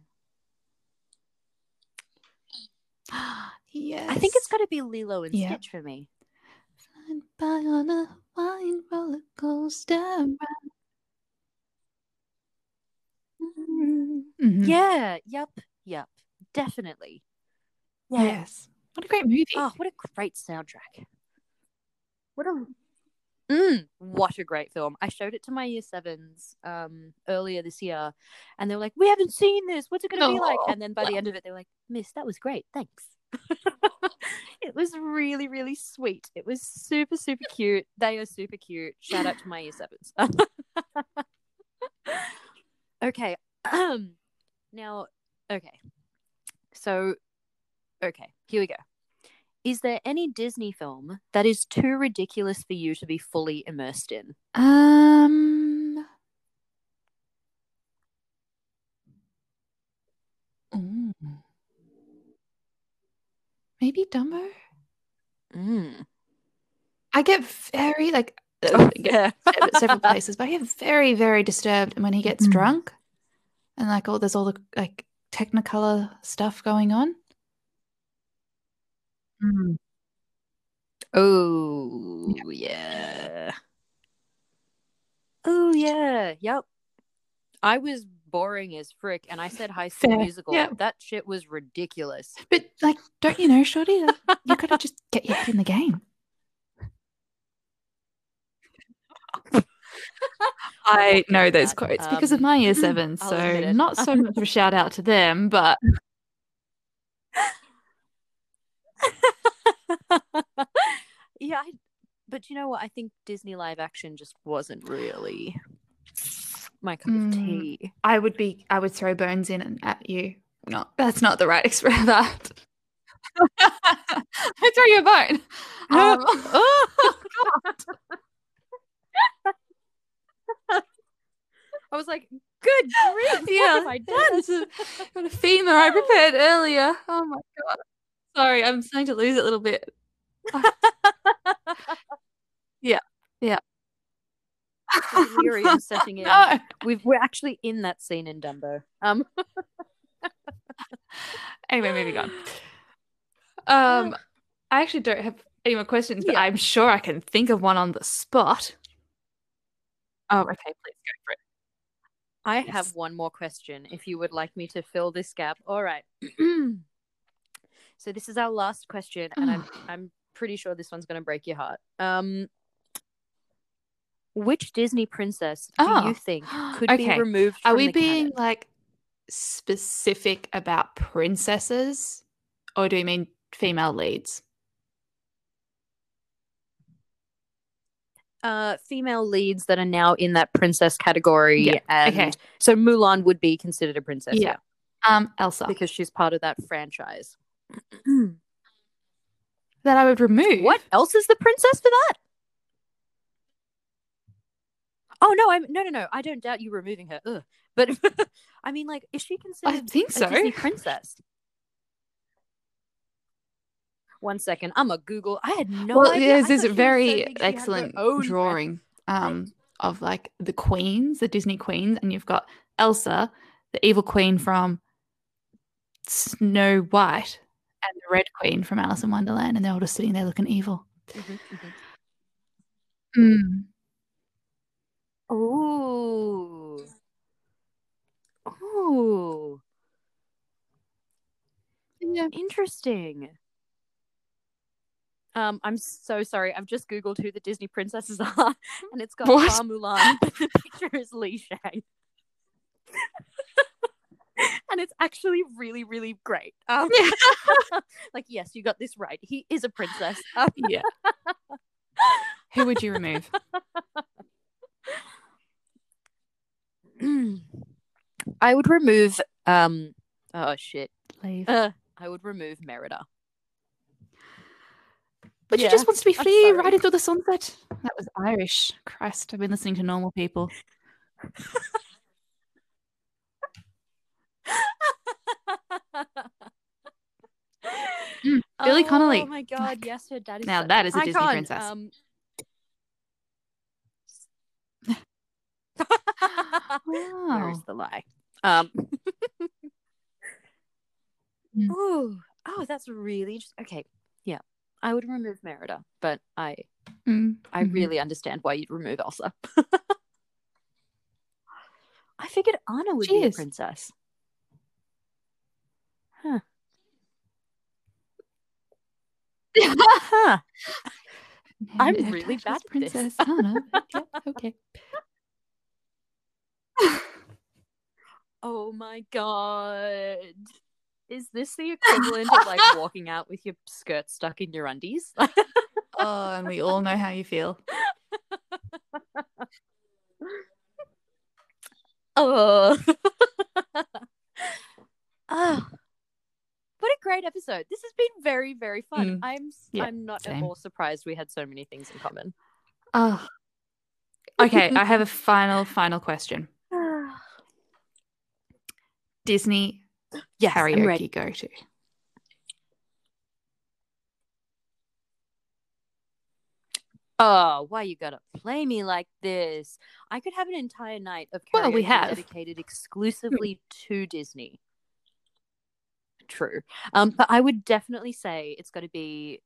Hmm. yes. I think it's got to be Lilo and Yeah. Stitch for me. Flying by on a Hawaiian roller coaster. Mhm. Yeah. Yep. Yep. Definitely. Yeah. Yes. What a great movie. Oh, what a great soundtrack. What a Mm, what a great film. I showed it to my year sevens um earlier this year and they were like, We haven't seen this. What's it gonna be like? And then by the end of it they were like, Miss, that was great, thanks. it was really, really sweet. It was super, super cute. They are super cute. Shout out to my year sevens. okay. Um now okay. So okay, here we go. Is there any Disney film that is too ridiculous for you to be fully immersed in? Um. Ooh. Maybe Dumbo. Mm. I get very like Oh, yeah. several places, but I get very very disturbed when he gets Mm. drunk, and like all there's all the like Technicolor stuff going on. Mm. Oh, yeah. Oh, yeah. Yep. I was boring as frick and I said high school Fair. musical. Yeah. That shit was ridiculous. But like, don't you know, Shorty? You gotta just get your head in the game. I know those quotes because of Um, my year seven, so not so much of a shout out to them, but yeah, I, but you know what? I think Disney live action just wasn't really my cup Mm. of tea. I would be I would throw bones in and at you. No, that's not the right expression. For that I throw you a bone. Um, oh, I was like, good grief, what yeah, I done? That's a, got a femur I prepared earlier. Oh my god. Sorry, I'm starting to lose it a little bit. Delirium setting in. No. We've, we're actually in that scene in Dumbo. Um, Anyway, moving on. Um, I actually don't have any more questions, but Yeah. I'm sure I can think of one on the spot. Oh, okay. Please go for it. I Yes. have one more question if you would like me to fill this gap. All right. so this is our last question and I'm I'm pretty sure this one's going to break your heart. Um which Disney princess do Oh. you think could be removed Are from we the being canon? like specific about princesses, or do we mean female leads? Uh female leads that are now in that princess category Yeah, and okay. so Mulan would be considered a princess Yeah. yeah, Um, Elsa. because she's part of that franchise. That I would remove. What else is the princess for that? Oh no, I'm no no no. I don't doubt you removing her. Ugh. But I mean, like, is she considered I think a so. Disney princess? One second, I'm a Google. I had no well, idea. there's this was so very big she had her excellent drawing um, of like the queens, the Disney queens, and you've got Elsa, the evil queen from Snow White, and the red queen from Alice in Wonderland, and they're all just sitting there looking evil. Mhm, mhm. Mm. Ooh. Ooh. Yeah. Interesting. Um, I'm so sorry. I've just googled who the Disney princesses are, and it's got Mulan, but the picture is Li Shang. and it's actually really, really great. Um, yeah. like, yes, you got this right. He is a princess. Um, yeah. who would you remove? I would remove. Um. Oh shit. Leave. Uh, I would remove Merida but yeah, she just wants to be free, riding through the sunset. That was Irish. Christ, I've been listening to normal people. Mm, Billy Connolly. Oh my god, yes, her dad is now that an a Disney princess. Um, Wow. Where's the lie? Um. Mm. Ooh, oh, that's really just okay. Yeah, I would remove Merida, but I Mm, I mhm. really understand why you'd remove Elsa. I figured Anna would be a princess. Huh. I'm really bad at this. princess Anna. Okay, okay. Oh my god. Is this the equivalent of like walking out with your skirt stuck in your undies? Oh, and we all know how you feel. oh. Ah. What a great episode. This has been very, very fun. Mm. I'm Yeah, I'm not same. at all surprised we had so many things in common. Oh. Okay, I have a final, final question. Disney yes, karaoke go to. Oh, why you gotta play me like this? I could have an entire night of karaoke Well, we have. dedicated exclusively to Disney. True. Um, but I would definitely say it's got to be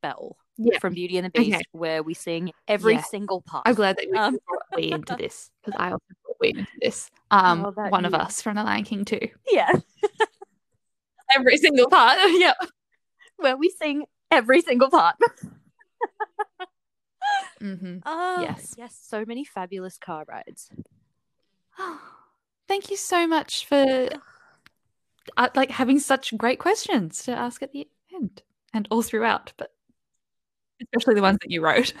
Belle Yeah. from Beauty and the Beast, Okay. where we sing every Yeah. single part. I'm glad that we Um, we into this because I also brought we into this. Um, Oh, one of us from The Lion King too. Yeah, Every single part. yeah. where we sing every single part. Mm-hmm. Oh, Yes. yes, so many fabulous car rides. Thank you so much for uh, like having such great questions to ask at the end and all throughout, but especially the ones that you wrote.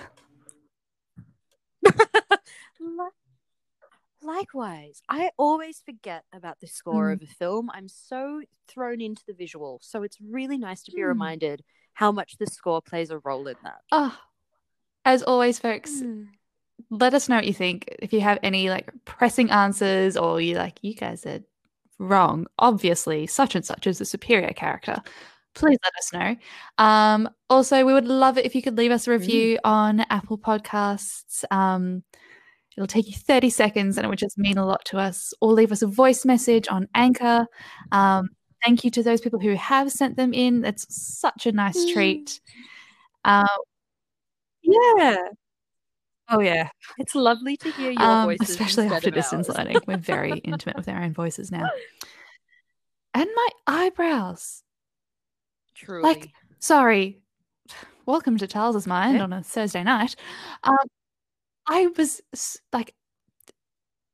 Li- Likewise, I always forget about the score Mm. of a film. I'm so thrown into the visual, so it's really nice to be Mm. reminded how much the score plays a role in that. Oh, as always, folks, Mm. let us know what you think. If you have any like pressing answers or you like, you guys are wrong. Obviously, such and such is the superior character. Please let us know. Um, also, we would love it if you could leave us a review on Apple Podcasts. Um, it'll take you 30 seconds and it would just mean a lot to us. Or leave us a voice message on Anchor. Um, thank you to those people who have sent them in. It's such a nice Mm. treat. Um, yeah. Oh, yeah. It's lovely to hear your Um, voices, especially after distance ours. learning. We're very intimate with our own voices now. And my eyebrows. Truly. Like, sorry. Welcome to Charles's mind Yeah. on a Thursday night. Um, I was like,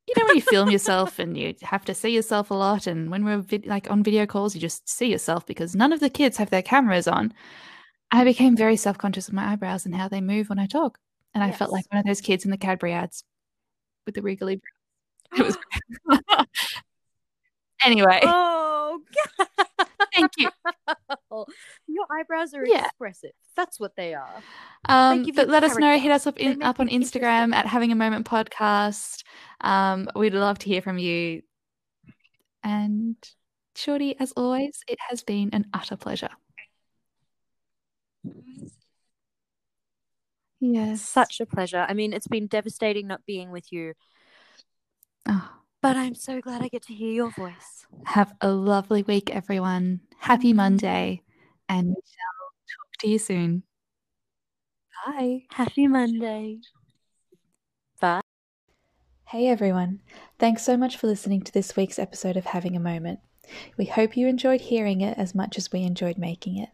you know, when you film yourself and you have to see yourself a lot, and when we're vid- like on video calls, you just see yourself because none of the kids have their cameras on. I became very self conscious of my eyebrows and how they move when I talk, and I felt like one of those kids in the Cadbury ads with the wriggly. It was. anyway, oh, God. thank you. Your eyebrows are Yeah. expressive. That's what they are. Um, give but let us know. Hit us up, in, up on Instagram at Having a Moment Podcast. Um, we'd love to hear from you. And Shorty, as always, it has been an utter pleasure. Yes. Such a pleasure. I mean, it's been devastating not being with you, Oh, but I'm so glad I get to hear your voice. have a lovely week, everyone. Happy Monday, and we shall talk to you soon. Bye. Happy Monday. Bye. Hey everyone, thanks so much for listening to this week's episode of Having a Moment. We hope you enjoyed hearing it as much as we enjoyed making it.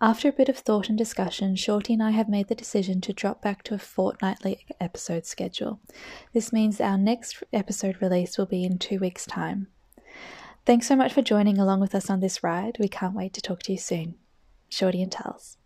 After a bit of thought and discussion, Shorty and I have made the decision to drop back to a fortnightly episode schedule. This means our next episode release will be in two weeks' time. Thanks so much for joining along with us on this ride. We can't wait to talk to you soon. Shorty and Tals.